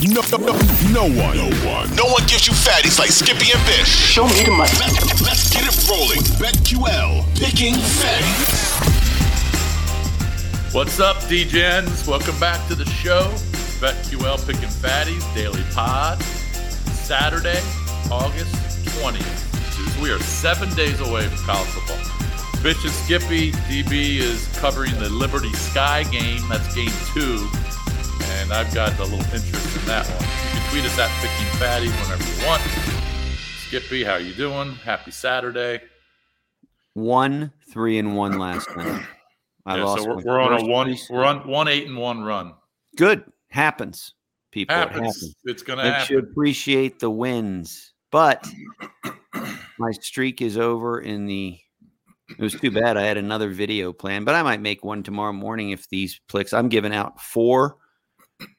No, no, no, no one, no one, no one gives you fatties like Skippy and Bish. Show me the money. Let's, let's get it rolling. BetQL picking fatties. What's up, DJs? Welcome back to the show. BetQL picking fatties daily pod. Saturday, August 20th. We are seven days away from college football. Bish and Skippy, DB is covering the Liberty Sky game. That's game two and I've got a little interest in that one. You can tweet us at Picking Fatty whenever you want. Skippy, how you doing? Happy Saturday. One, three, and one last night. I yeah, lost. So we're, we're on a one. We're on one eight and one run. Good happens, people. Happens. It happens. It's gonna Makes happen. you appreciate the wins, but my streak is over in the it was too bad. I had another video plan, but I might make one tomorrow morning if these clicks. I'm giving out four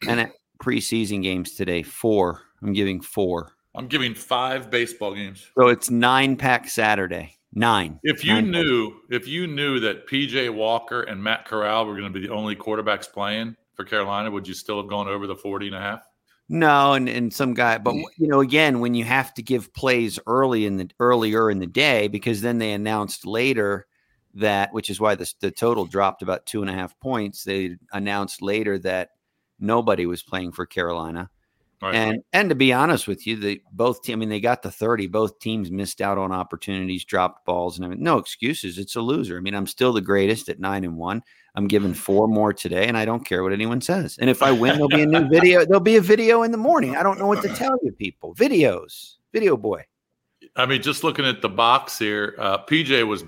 and at preseason games today, four. I'm giving four. I'm giving five baseball games. So it's nine pack Saturday. Nine. If you nine knew, pack. if you knew that PJ Walker and Matt Corral were going to be the only quarterbacks playing for Carolina, would you still have gone over the 40 and a half? No, and, and some guy, but mm. you know, again, when you have to give plays early in the earlier in the day, because then they announced later that, which is why the, the total dropped about two and a half points. They announced later that Nobody was playing for Carolina. Right. And and to be honest with you, the both team, I mean, they got the 30. Both teams missed out on opportunities, dropped balls, and I mean, no excuses. It's a loser. I mean, I'm still the greatest at nine and one. I'm giving four more today, and I don't care what anyone says. And if I win, there'll be a new video. There'll be a video in the morning. I don't know what to tell you, people. Videos, video boy. I mean, just looking at the box here, uh, PJ was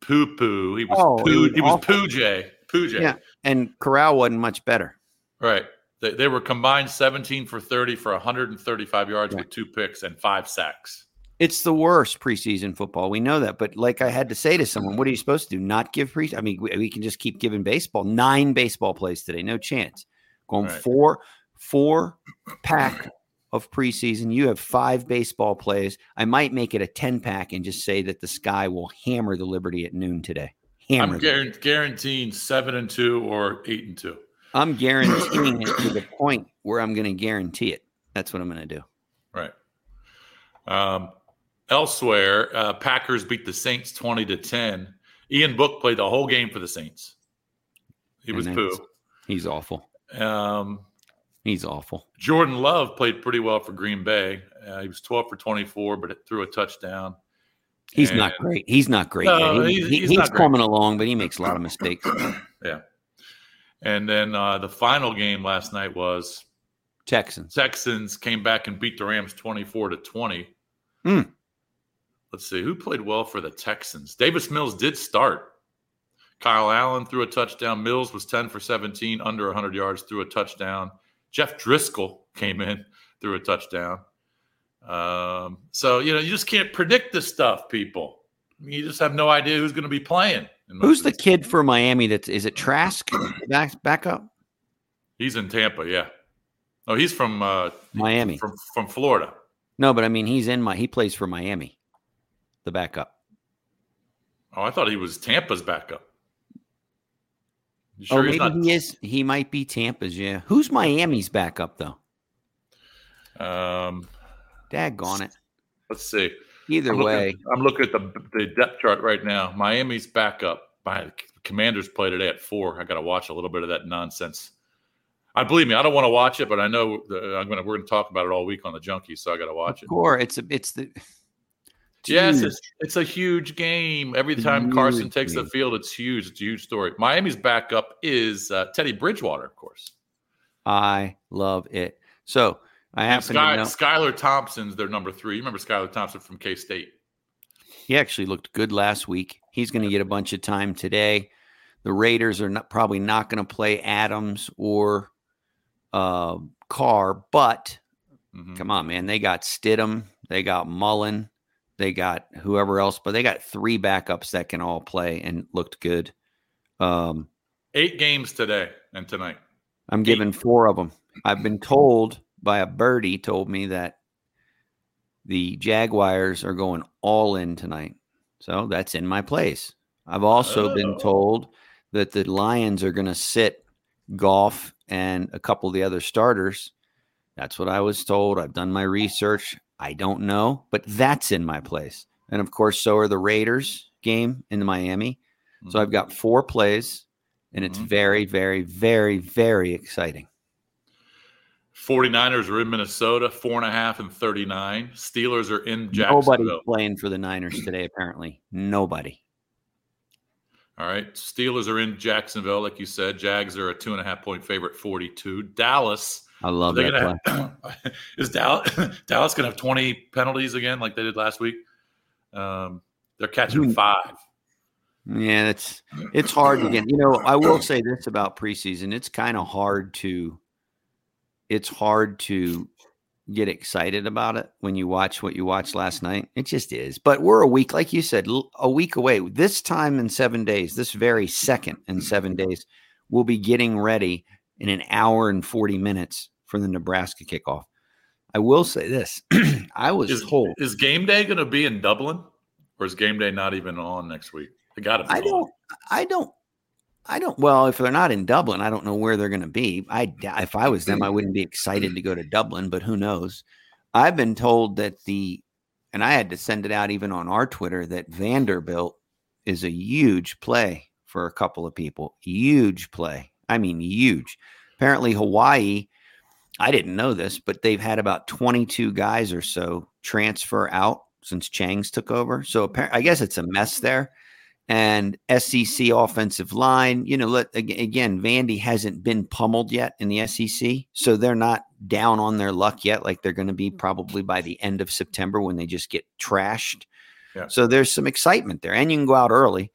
poo poo. He was oh, poo. He was poo J. Poo J. Yeah, and Corral wasn't much better. Right. They, they were combined 17 for 30 for 135 yards right. with two picks and five sacks. It's the worst preseason football. We know that. But like I had to say to someone, what are you supposed to do? Not give pre? I mean, we, we can just keep giving baseball. Nine baseball plays today. No chance. Going right. four, four pack of preseason. You have five baseball plays. I might make it a 10 pack and just say that the sky will hammer the Liberty at noon today. Hammer I'm guaranteeing, guaranteeing seven and two or eight and two. I'm guaranteeing it to the point where I'm going to guarantee it. That's what I'm going to do. Right. Um, elsewhere, uh, Packers beat the Saints 20 to 10. Ian Book played the whole game for the Saints. He was poo. He's awful. Um, he's awful. Jordan Love played pretty well for Green Bay. Uh, he was 12 for 24, but it threw a touchdown. He's and, not great. He's not great. No, he, he's, he's, he's coming along, but he makes a lot of mistakes. yeah. And then uh, the final game last night was Texans. Texans came back and beat the Rams 24 to 20. Mm. Let's see who played well for the Texans. Davis Mills did start. Kyle Allen threw a touchdown. Mills was 10 for 17, under 100 yards, threw a touchdown. Jeff Driskel came in, threw a touchdown. Um, so, you know, you just can't predict this stuff, people. You just have no idea who's going to be playing. Who's the kid for Miami? That is is it Trask back back up? He's in Tampa. Yeah. Oh, he's from uh, Miami. From from Florida. No, but I mean he's in my he plays for Miami. The backup. Oh, I thought he was Tampa's backup. Oh, sure oh, maybe not... he is. He might be Tampa's. Yeah. Who's Miami's backup though? Um, daggone it. Let's see. Either I'm way, looking, I'm looking at the the depth chart right now. Miami's backup. By the Commanders play today at four. I got to watch a little bit of that nonsense. I believe me, I don't want to watch it, but I know the, I'm gonna we're gonna talk about it all week on the Junkies, so I got to watch it. Or it's a, it's the yes, it's, it's a huge game. Every time huge Carson takes game. the field, it's huge. It's a huge story. Miami's backup is uh, Teddy Bridgewater, of course. I love it. So I happen Sky, to know Skylar Thompson's their number three. You remember Skylar Thompson from K State? He actually looked good last week. He's going to get a bunch of time today. The Raiders are not, probably not going to play Adams or uh, Carr, but mm-hmm. come on, man, they got Stidham, they got Mullen, they got whoever else, but they got three backups that can all play and looked good. Um, Eight games today and tonight. I'm Eight. giving four of them. I've been told by a birdie told me that the Jaguars are going all in tonight. So that's in my place. I've also oh. been told that the Lions are going to sit Goff and a couple of the other starters That's what I was told. I've done my research. I don't know, but that's in my place. And of course, so are the Raiders game in Miami. So I've got four plays, and it's Mhm. very, very, very, very exciting. 49ers are in Minnesota, four and a half and 39. Steelers are in Jacksonville. Nobody's Jacksonville. playing for the Niners today, apparently. Nobody. All right. Steelers are in Jacksonville, like you said. Jags are a two and a half point favorite, 42. Dallas. I love that play. have, is Dallas, Dallas going to have 20 penalties again, like they did last week? Um, they're catching Hmm. five. Yeah, it's it's hard to get. You know, I will say this about preseason: it's kind of hard to, it's hard to get excited about it when you watch what you watched last night. It just is. But we're a week, like you said, a week away. This time in seven days, this very second in seven days, we'll be getting ready in an hour and forty minutes for the Nebraska kickoff. I will say this: I was Is, told. is game day going to be in Dublin, or is game day not even on next week? I got to be. I don't. I don't. I don't. Well, if they're not in Dublin, I don't know where they're going to be. I mm. if I was them, I mm. wouldn't be excited mm. to go to Dublin, but who knows? I've been told that the, and I had to send it out even on our Twitter that Vanderbilt is a huge play for a couple of people. Huge play. I mean, huge. Apparently, Hawaii. I didn't know this, but they've had about 22 guys or so transfer out since Chang's took over. So apparently, I guess it's a mess there and SEC offensive line. You know, let again, Vandy hasn't been pummeled yet in the SEC, so they're not down on their luck yet, like they're going to be probably by the end of September when they just get trashed. Yeah. So there's some excitement there, and you can go out early.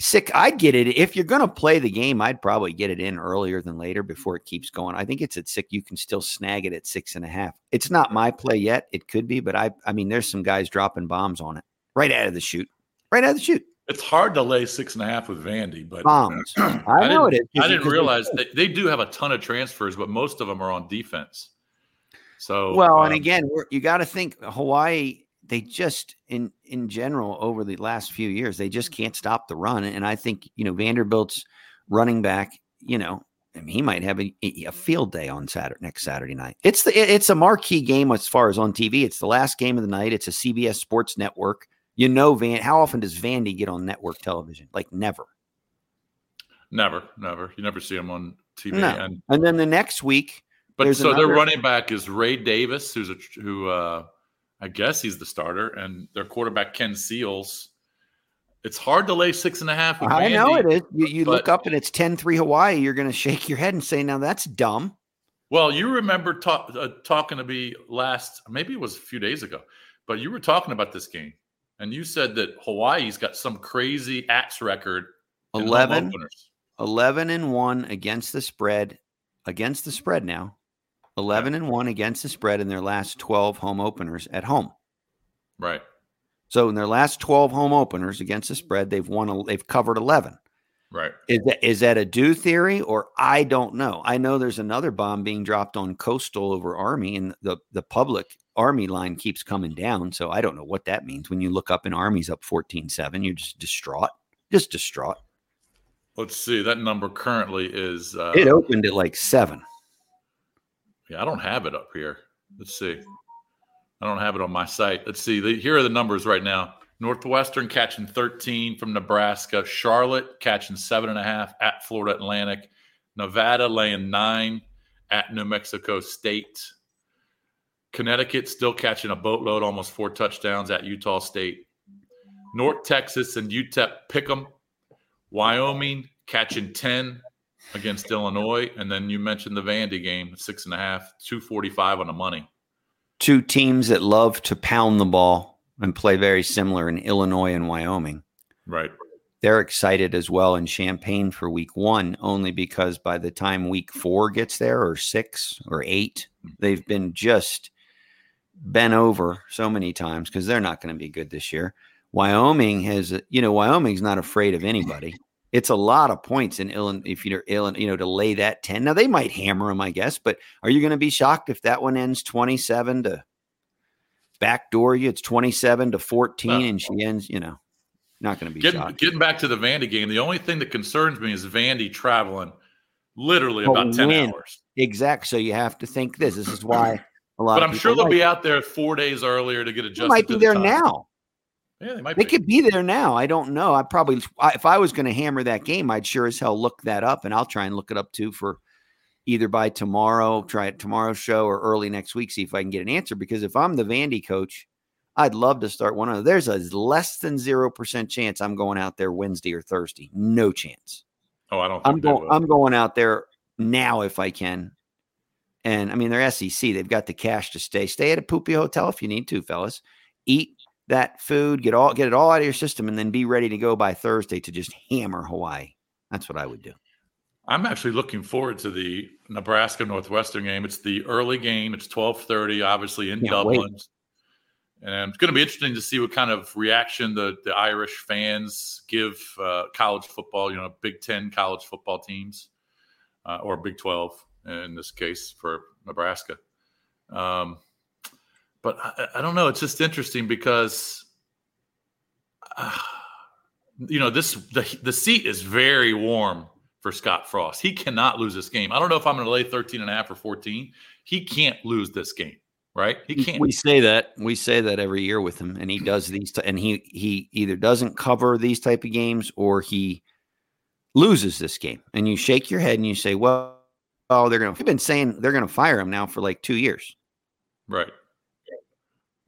Sick, I'd get it if you're going to play the game. I'd probably get it in earlier than later before it keeps going. I think it's at six. You can still snag it at six and a half. It's not my play yet. It could be, but I, I mean, there's some guys dropping bombs on it right out of the shoot, right out of the shoot. It's hard to lay six and a half with Vandy, but bombs. I, know it didn't- is. I didn't realize they, they do have a ton of transfers, but most of them are on defense. So Well, and um, again, we're, you got to think Hawaii. They just in in general over the last few years, they just can't stop the run. And I think you know Vanderbilt's running back. You know, I mean, he might have a, a field day on Saturday next Saturday night. It's the it's a marquee game as far as on TV. It's the last game of the night. It's a CBS Sports Network. You know, Van. How often does Vandy get on network television? Like never. never, never, you never see them on TV. No. And And then the next week, but so their running back is Ray Davis, who's a who uh, I guess he's the starter, and their quarterback Ken Seals. It's hard to lay six and a half. I know it is. You, you look up and it's 10-3 Hawaii. You're going to shake your head and say, "Now that's dumb." Well, you remember talk, uh, talking to me last, maybe it was a few days ago, but you were talking about this game, and you said that Hawaii's got some crazy axe record. in 11 openers. 11 and 1 against the spread against the spread now 11 and 1 against the spread in their last 12 home openers at home Right. so in their last 12 home openers against the spread they've won they've covered 11 Right. is that, is that a do theory or i don't know i know there's another bomb being dropped on coastal over army and the the public army line keeps coming down so i don't know what that means when you look up and army's up 14-7 you're just distraught just distraught Let's see. That number currently is. Uh, it opened at like 7 Yeah, I don't have it up here. Let's see. I don't have it on my site. Let's see. The, here are the numbers right now. Northwestern catching 13 from Nebraska. Charlotte catching seven and a half at Florida Atlantic. Nevada laying nine at New Mexico State. Connecticut still catching a boatload, almost four touchdowns at Utah State. North Texas and UTEP pick 'em. Wyoming catching 10 against Illinois. And then you mentioned the Vandy game, six and a half, 245 on the money. two teams that love to pound the ball and play very similar in Illinois and Wyoming. Right. They're excited as well in Champaign for week one, only because by the time week four gets there, or six or eight, mm-hmm. they've been just bent over so many times because they're not going to be good this year. Wyoming has, you know, Wyoming's not afraid of anybody. It's a lot of points in Illinois if you're Illinois, you know, to lay that 10. Now they might hammer them, I guess, but are you going to be shocked if that one ends 27 to backdoor you? It's 27 to 14 No. and she ends, you know, not going to be Getting, shocked. getting back to the Vandy game, the only thing that concerns me is Vandy traveling literally Oh, about 10 win. hours. Exactly. So you have to think this. This is why a lot. But I'm sure they'll like be out there four days earlier to get They adjusted. might be the there time. now. Yeah, they might They be. could be there now. I don't know. I probably, if I was going to hammer that game, I'd sure as hell look that up, and I'll try and look it up too for either by tomorrow, try it tomorrow's show, or early next week, see if I can get an answer. Because if I'm the Vandy coach, I'd love to start one of. Them. There's a less than zero percent chance I'm going out there Wednesday or Thursday. No chance. Oh, I don't. Think I'm going. I'm going out there now if I can. And I mean, they're SEC. They've got the cash to stay. Stay at a poopy hotel if you need to, fellas. Eat that food, get all get it all out of your system, and then be ready to go by Thursday to just hammer Hawaii. That's what I would do. I'm actually looking forward to the Nebraska Northwestern game. It's the early game. It's 12:30, obviously in Can't wait. Dublin, and it's going to be interesting to see what kind of reaction the the Irish fans give uh, college football. You know, Big Ten college football teams, uh, or Big Twelve in this case for Nebraska. Um, but I, I don't know. It's just interesting because. uh, you know this the the seat is very warm for Scott Frost. He cannot lose this game. I don't know if I'm going to lay 13 and a half or 14. He can't lose this game, right? He can't. We say that we say that every year with him, and he does these. T- and he he either doesn't cover these type of games or he loses this game. And you shake your head and you say, "Well, oh, they're going to." We've been saying they're going to fire him now for like two years. right.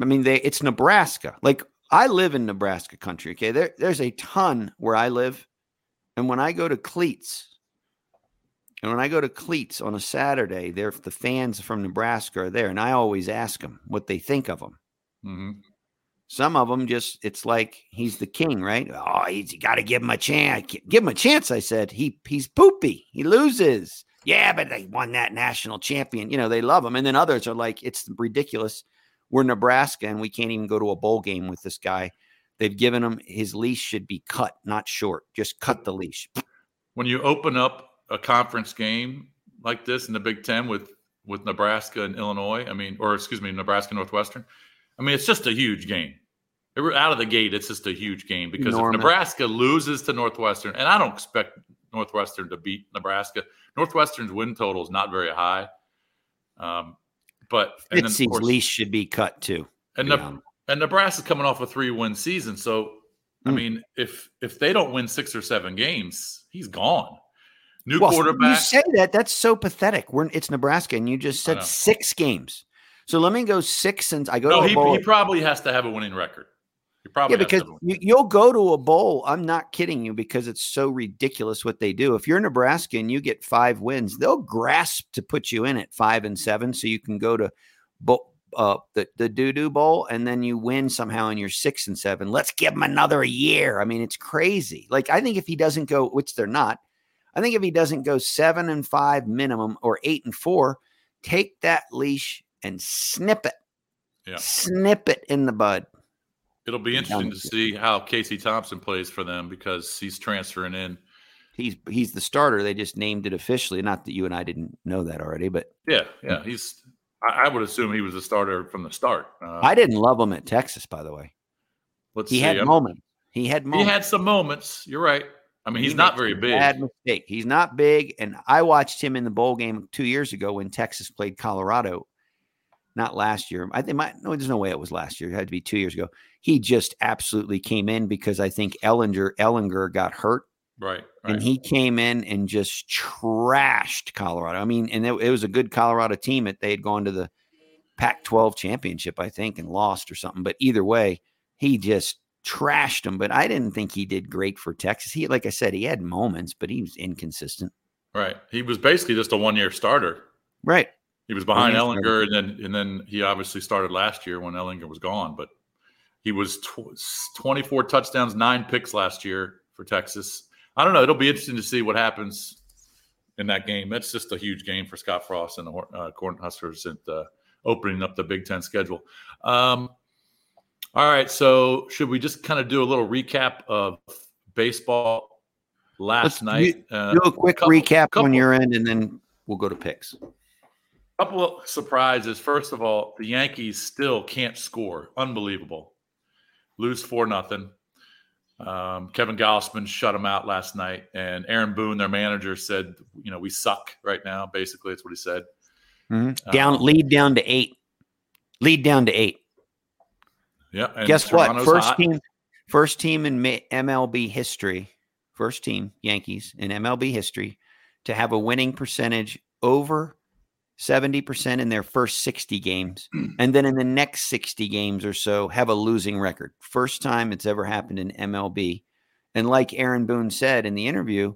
I mean, they it's Nebraska. Like I live in Nebraska country. Okay, there there's a ton where I live, and when I go to cleats, and when I go to cleats on a Saturday, there the fans from Nebraska are there, and I always ask them what they think of him. hmm Some of them just it's like he's the king, right? Oh, he's got to give him a chance. Give him a chance. I said he he's poopy. He loses. Yeah, but they won that national champion. You know they love him, and then others are like it's ridiculous. We're Nebraska, and we can't even go to a bowl game with this guy. They've given him his leash should be cut, not short. Just cut the leash. When you open up a conference game like this in the Big Ten with with Nebraska and Illinois, I mean, or excuse me, Nebraska Northwestern, I mean, it's just a huge game. Out of the gate, it's just a huge game because Enormous. if Nebraska loses to Northwestern, and I don't expect Northwestern to beat Nebraska. Northwestern's win total is not very high. Um, but and then, Fitzy's course, leash should be cut too. and, to Ne- and Nebraska's coming off a three win season. So, I Mm. mean, if if they don't win six or seven games, he's gone. New Well, You say that that's so pathetic. We're it's Nebraska, and you just said six games. So let me go six and I go no, he, he probably has to have a winning record. He probably yeah, because have a winning- you, you'll go to a bowl. I'm not kidding you because it's so ridiculous what they do. If you're Nebraska and you get five wins, they'll grasp to put you in at five and seven, so you can go to bowl, uh, the the doo doo bowl, and then you win somehow, and you're six and seven. Let's give him another year. I mean, it's crazy. Like I think if he doesn't go, which they're not, I think if he doesn't go seven and five minimum or eight and four, take that leash and snip it, Yeah. snip it in the bud. It'll be interesting to see how Casey Thompson plays for them because he's transferring in. He's he's the starter. They just named it officially. Not that you and I didn't know that already, but Yeah, yeah, he's. I, I would assume he was a starter from the start. Uh, I didn't love him at Texas. By the way, let's he see. had moments. He had He had some moments. You're right. I mean, He he's not very big. Bad mistake. He's not big, and I watched him in the bowl game two years ago when Texas played Colorado. Not last year. I think my no. There's no way it was last year. It had to be two years ago. He just absolutely came in because I think Ehlinger Ehlinger got hurt Right. and he came in and just trashed Colorado. I mean, and it, it was a good Colorado team. That they had gone to the Pac-12 championship, I think, and lost or something. But either way, he just trashed them. But I didn't think he did great for Texas. He, like I said, he had moments, but he was inconsistent. right. He was basically just a one year starter. Right. He was behind Ehlinger, and then and then he obviously started last year when Ehlinger was gone. But he was tw- 24 touchdowns, nine picks last year for Texas. I don't know. It'll be interesting to see what happens in that game. That's just a huge game for Scott Frost and the uh, Cornhuskers at uh, opening up the Big Ten schedule. Um, all right, so should we just kind of do a little recap of baseball last Let's night? Uh, Do a quick couple- recap couple- on your end, and then we'll go to picks. Couple of surprises. First of all, the Yankees still can't score. Unbelievable. Lose four nothing. Um, Kevin Gausman shut them out last night, and Aaron Boone, their manager, said, "You know, we suck right now." Basically, that's what he said. Mm-hmm. Down, um, lead down to eight. Lead down to eight. Yeah. Guess Toronto's what? First hot. team, first team in MLB history, first team Yankees in MLB history to have a winning percentage over 70% in their first 60 games. And then in the next 60 games or so, have a losing record. First time it's ever happened in MLB. And like Aaron Boone said in the interview,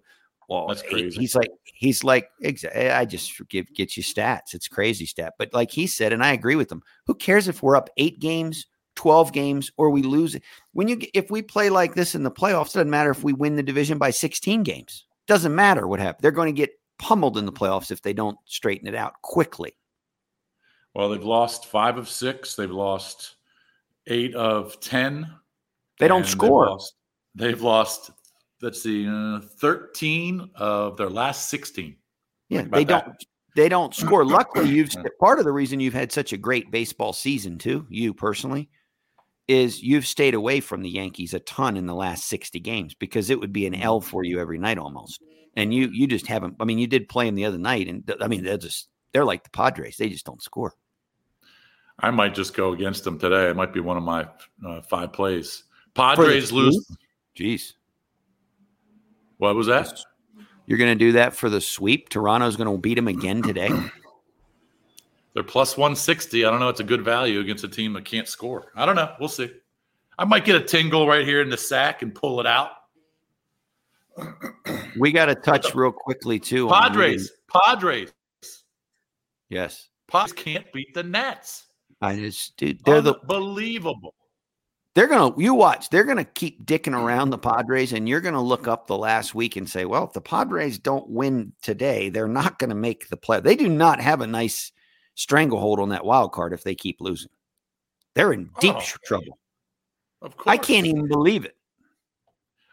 well, he's like, he's like, I just give get you stats. It's crazy stat. But like he said, and I agree with him, who cares if we're up eight games, 12 games, or we lose it? When you if we play like this in the playoffs, it doesn't matter if we win the division by 16 games. Doesn't matter what happens. They're going to get pummeled in the playoffs if they don't straighten it out quickly. Well, they've lost five of six. They've lost eight of ten. They don't score. They've lost, they've lost let's see, uh, thirteen of their last sixteen. Yeah, they don't. They don't score. Luckily, you've part of the reason you've had such a great baseball season too. You personally is you've stayed away from the Yankees a ton in the last sixty games because it would be an L for you every night almost and you you just haven't. I mean, you did play them the other night, and I mean they're just they're like the Padres. They just don't score. I might just go against them today. It might be one of my uh, five plays. Padres lose. Jeez. What was that? You're going to do that for the sweep. Toronto's going to beat them again today. They're plus 160. I don't know. It's a good value against a team that can't score. I don't know. We'll see. I might get a tingle right here in the sack and pull it out we got to touch real quickly too. Padres, Padres. Yes, Padres can't beat the Nets. I just, dude, they're the believable. They're gonna you watch. They're gonna keep dicking around the Padres, and you're gonna look up the last week and say, "Well, if the Padres don't win today, they're not gonna make the play." They do not have a nice stranglehold on that wild card if they keep losing. They're in deep oh, trouble. Of course, I can't even believe it.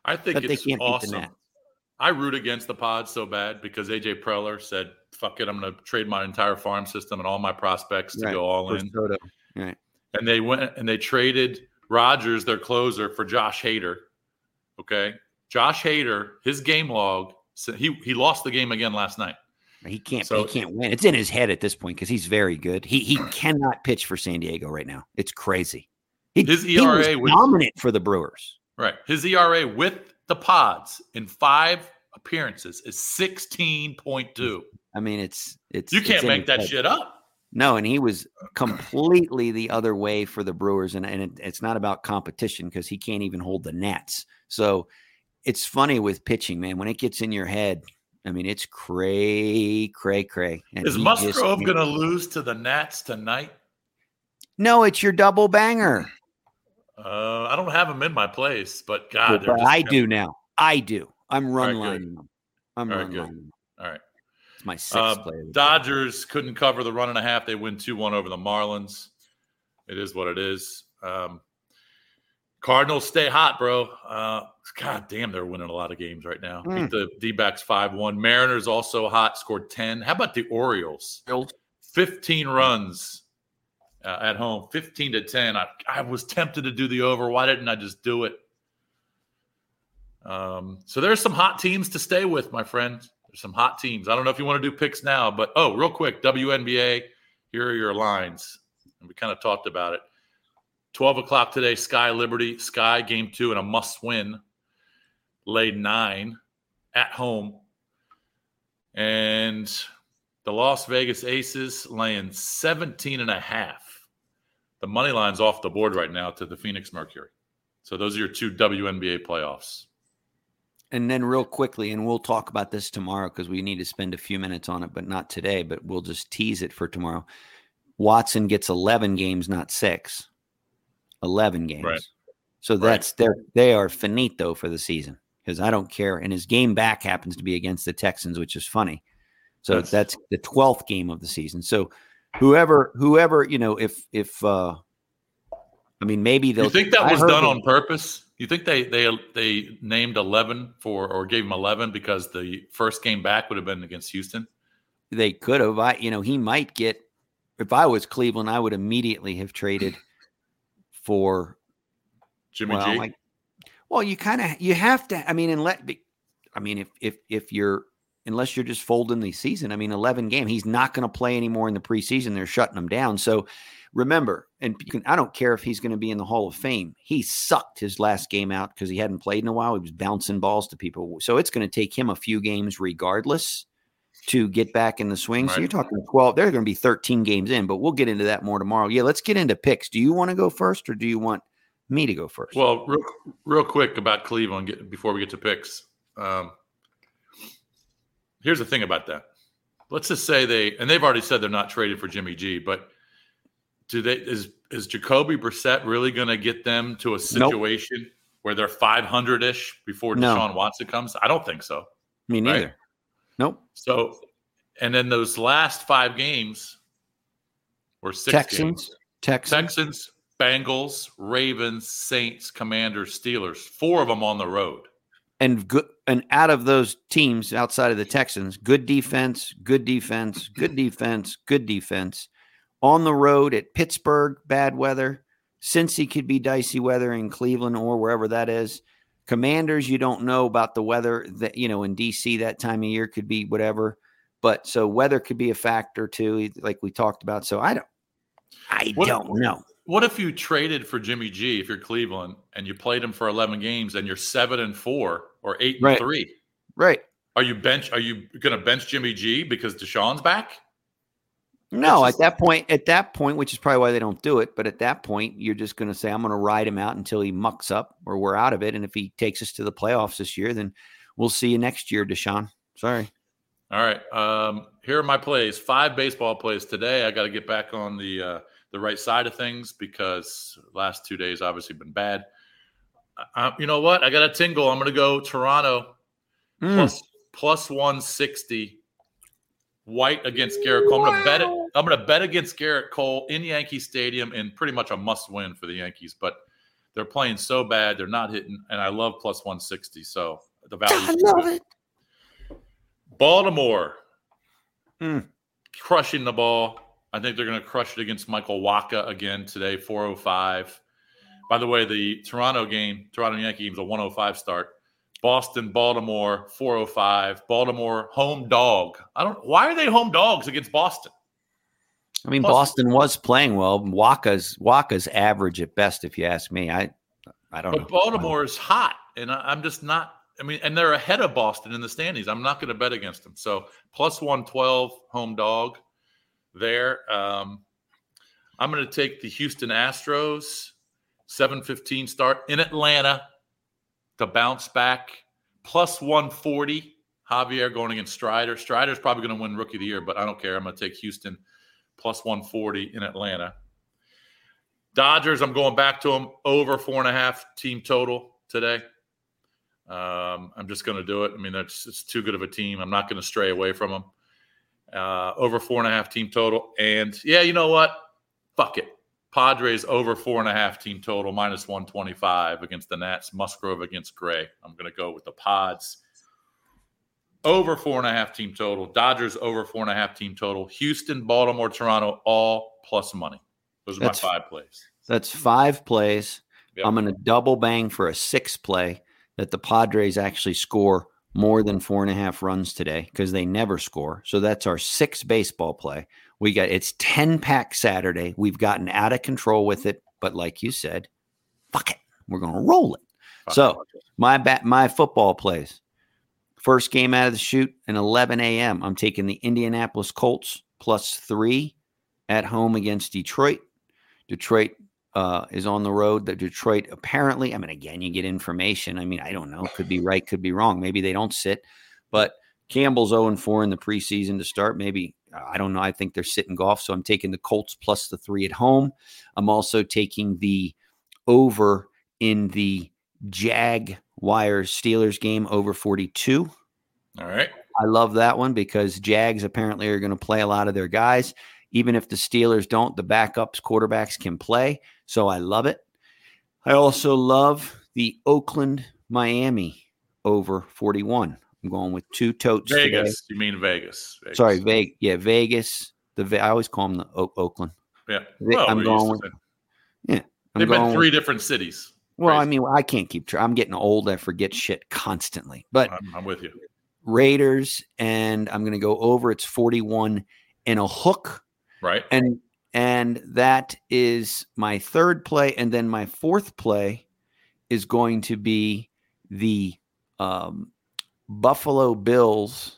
I think it's awesome. I root against the pods so bad because AJ Preller said, "Fuck it, I'm going to trade my entire farm system and all my prospects to right. go all in." Right. And they went and they traded Rogers, their closer, for Josh Hader. Okay, Josh Hader, his game log, he he lost the game again last night. He can't. So, he can't win. It's in his head at this point because he's very good. He he cannot pitch for San Diego right now. It's crazy. He, his ERA he was dominant for the Brewers. Right. His ERA with the pods in five appearances is 16.2. I mean, it's it's you can't it's make that shit up. No, and he was completely the other way for the Brewers, and, and it, it's not about competition because he can't even hold the nets. So it's funny with pitching, man. When it gets in your head, I mean, it's cray, cray, cray. And Is Musgrove going to lose to the Nats tonight? No, it's your double banger. Uh, I don't have them in my place, but God, I do now. I do. I'm run right, lining them. I'm run lining them. All right. It's my sixth uh, player. Dodgers couldn't cover the run and a half. They win 2 1 over the Marlins. It is what it is. Um, Cardinals stay hot, bro. Uh, God damn, they're winning a lot of games right now. Mm. Beat the D backs 5 1. Mariners also hot, scored 10. How about the Orioles? 15 runs uh, at home, 15 to 10. I, I was tempted to do the over. Why didn't I just do it? Um, so there's some hot teams to stay with, my friend. There's some hot teams. I don't know if you want to do picks now, but oh, real quick, WNBA, here are your lines. And we kind of talked about it. 12 o'clock today, Sky Liberty, Sky game two, and a must win. Laid nine at home. And the Las Vegas Aces laying 17 and a half the money line's off the board right now to the Phoenix Mercury. So those are your two WNBA playoffs. And then, real quickly, and we'll talk about this tomorrow because we need to spend a few minutes on it, but not today. But we'll just tease it for tomorrow. Watson gets 11 games, not six. 11 games. Right. So that's right. they are finito for the season because I don't care. And his game back happens to be against the Texans, which is funny. So that's, that's the 12th game of the season. So whoever whoever you know if if uh i mean maybe they'll you think that was done on purpose you think they they they named 11 for or gave him 11 because the first game back would have been against houston they could have i you know he might get if i was cleveland i would immediately have traded for jimmy well, g Well, you kind of you have to. I mean, and let. I mean, if if if you're unless you're just folding the season. I mean, 11 game. He's not going to play anymore in the preseason. They're shutting him down. So remember, and can, I don't care if he's going to be in the Hall of Fame. He sucked his last game out because he hadn't played in a while. He was bouncing balls to people. So it's going to take him a few games regardless to get back in the swing. Right. So you're talking 12. They're going to be 13 games in, but we'll get into that more tomorrow. Yeah, let's get into picks. Do you want to go first or do you want me to go first? Well, real, real quick about Cleveland get, before we get to picks. Um, here's the thing about that. Let's just say they and they've already said they're not traded for Jimmy G, but do they is is Jacoby Brissett really going to get them to a situation nope. where they're 500 ish before Deshaun no. Watson comes? I don't think so. Me neither. Right? Nope. So, and then those last five games were six Texans, games. Texans, Texans, Bengals, Ravens, Saints, Commanders, Steelers. Four of them on the road and good and out of those teams outside of the Texans, good defense, good defense, good defense, good defense. On the road at Pittsburgh, bad weather. Cincy could be dicey weather in Cleveland or wherever that is. Commanders, you don't know about the weather that you know in DC that time of year could be whatever. But so weather could be a factor too, like we talked about. So I don't, I what, don't know. What if you traded for Jimmy G if you're Cleveland and you played him for 11 games and you're seven and four or eight right. and three? Right. Are you bench? Are you going to bench Jimmy G because Deshaun's back? No, just, at that point, at that point, which is probably why they don't do it. But at that point, you're just going to say, "I'm going to ride him out until he mucks up, or we're out of it." And if he takes us to the playoffs this year, then we'll see you next year, Deshaun. Sorry. All right. Um, here are my plays. Five baseball plays today. I got to get back on the uh, the right side of things because last two days obviously been bad. Uh, you know what? I got a tingle. I'm going to go Toronto mm. plus, plus 160. White against Gerrit Cole. I'm going to bet it. I'm going to bet against Gerrit Cole in Yankee Stadium and pretty much a must win for the Yankees. But they're playing so bad, they're not hitting, and I love plus 160. So the value. I love good. it. Baltimore mm. crushing the ball. I think they're going to crush it against Michael Wacha again today, 405. By the way, the Toronto game, Toronto Yankee game is a 105 start. Boston, Baltimore, 405. Baltimore, home dog. I don't why are they home dogs against Boston? I mean, Plus, Boston was playing well. Wacha's Wacha's average at best, if you ask me. I I don't but know. Baltimore is hot, and I, I'm just not. I mean, and they're ahead of Boston in the standings. I'm not going to bet against them. So plus 112 home dog there. Um, I'm going to take the Houston Astros 715 start in Atlanta to bounce back. Plus 140. Javier going against Strider. Strider's probably going to win Rookie of the Year, but I don't care. I'm going to take Houston plus 140 in Atlanta. Dodgers, I'm going back to them over four and a half team total today. Um, I'm just going to do it. I mean, it's, it's too good of a team. I'm not going to stray away from them. Uh, over four and a half team total. And yeah, you know what? Fuck it. Padres over four and a half team total, minus 125 against the Nats. Musgrove against Gray. I'm going to go with the Pods. Over four and a half team total. Dodgers over four and a half team total. Houston, Baltimore, Toronto, all plus money. Those are that's, my five plays. That's five plays. Yep. I'm going to double bang for a six play that the Padres actually score more than four and a half runs today because they never score. So that's our sixth baseball play. We got it's 10 pack Saturday. We've gotten out of control with it, but like you said, fuck it. We're gonna roll it. Fuck so it. my bat my football plays. First game out of the shoot at 11 a.m. I'm taking the Indianapolis Colts plus three at home against Detroit. Detroit uh, is on the road. That Detroit apparently, I mean, again, you get information. I mean, I don't know. Could be right, could be wrong. Maybe they don't sit, but Campbell's 0 4 in the preseason to start. Maybe I don't know. I think they're sitting Goff. So I'm taking the Colts plus the three at home. I'm also taking the over in the Jag Wires Steelers game over 42. All right. I love that one because Jags apparently are going to play a lot of their guys. Even if the Steelers don't, the backups, quarterbacks can play. So I love it. I also love the Oakland Miami over 41. I'm going with two totes. Vegas. Today. You mean Vegas? Vegas. Sorry, Vegas. Yeah, Vegas. The I always call them the o- Oakland. Yeah, well, I'm going with. Yeah, I'm they've been three with, different cities. Well, I mean, I can't keep track. I'm getting old. I forget shit constantly. But I'm, I'm with you. Raiders, and I'm going to go over. It's 41 and a hook. Right. and and that is my third play and then my fourth play is going to be the um, buffalo bills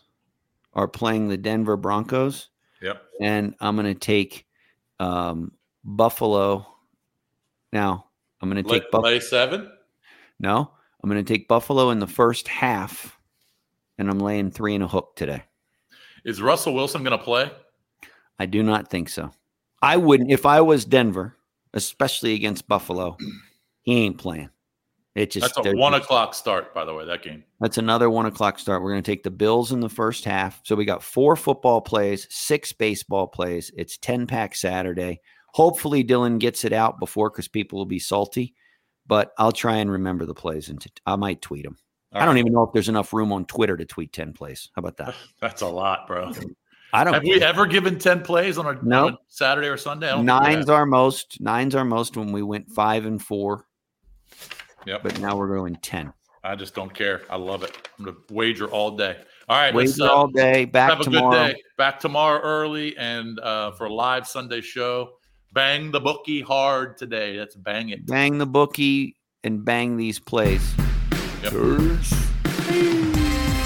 are playing the denver broncos Yep. and i'm going to take um, buffalo now i'm going to take Buff- lay seven. no i'm going to take buffalo in the first half and i'm laying three and a hook today Is Russell Wilson going to play? I do not think so. I wouldn't if I was Denver, especially against Buffalo. He ain't playing. It just That's a one o'clock start, by the way. That game. That's another one o'clock start. We're going to take the Bills in the first half. So we got four football plays, six baseball plays. It's ten pack Saturday. Hopefully Dylan gets it out before because people will be salty. But I'll try and remember the plays and t- I might tweet them. All I don't right. even know if there's enough room on Twitter to tweet ten plays. How about that? That's a lot, bro. I don't. Have we ever given ten plays on a, No. on a Saturday or Sunday? I don't Nine's our most. Nine's our most when we went five and four. Yep. But now we're going ten. I just don't care. I love it. I'm gonna wager all day. All right. Wager uh, all day. Back have a tomorrow. good day. Back tomorrow early and uh, for a live Sunday show. Bang the bookie hard today. That's bang it. Bang the bookie and bang these plays. Yep.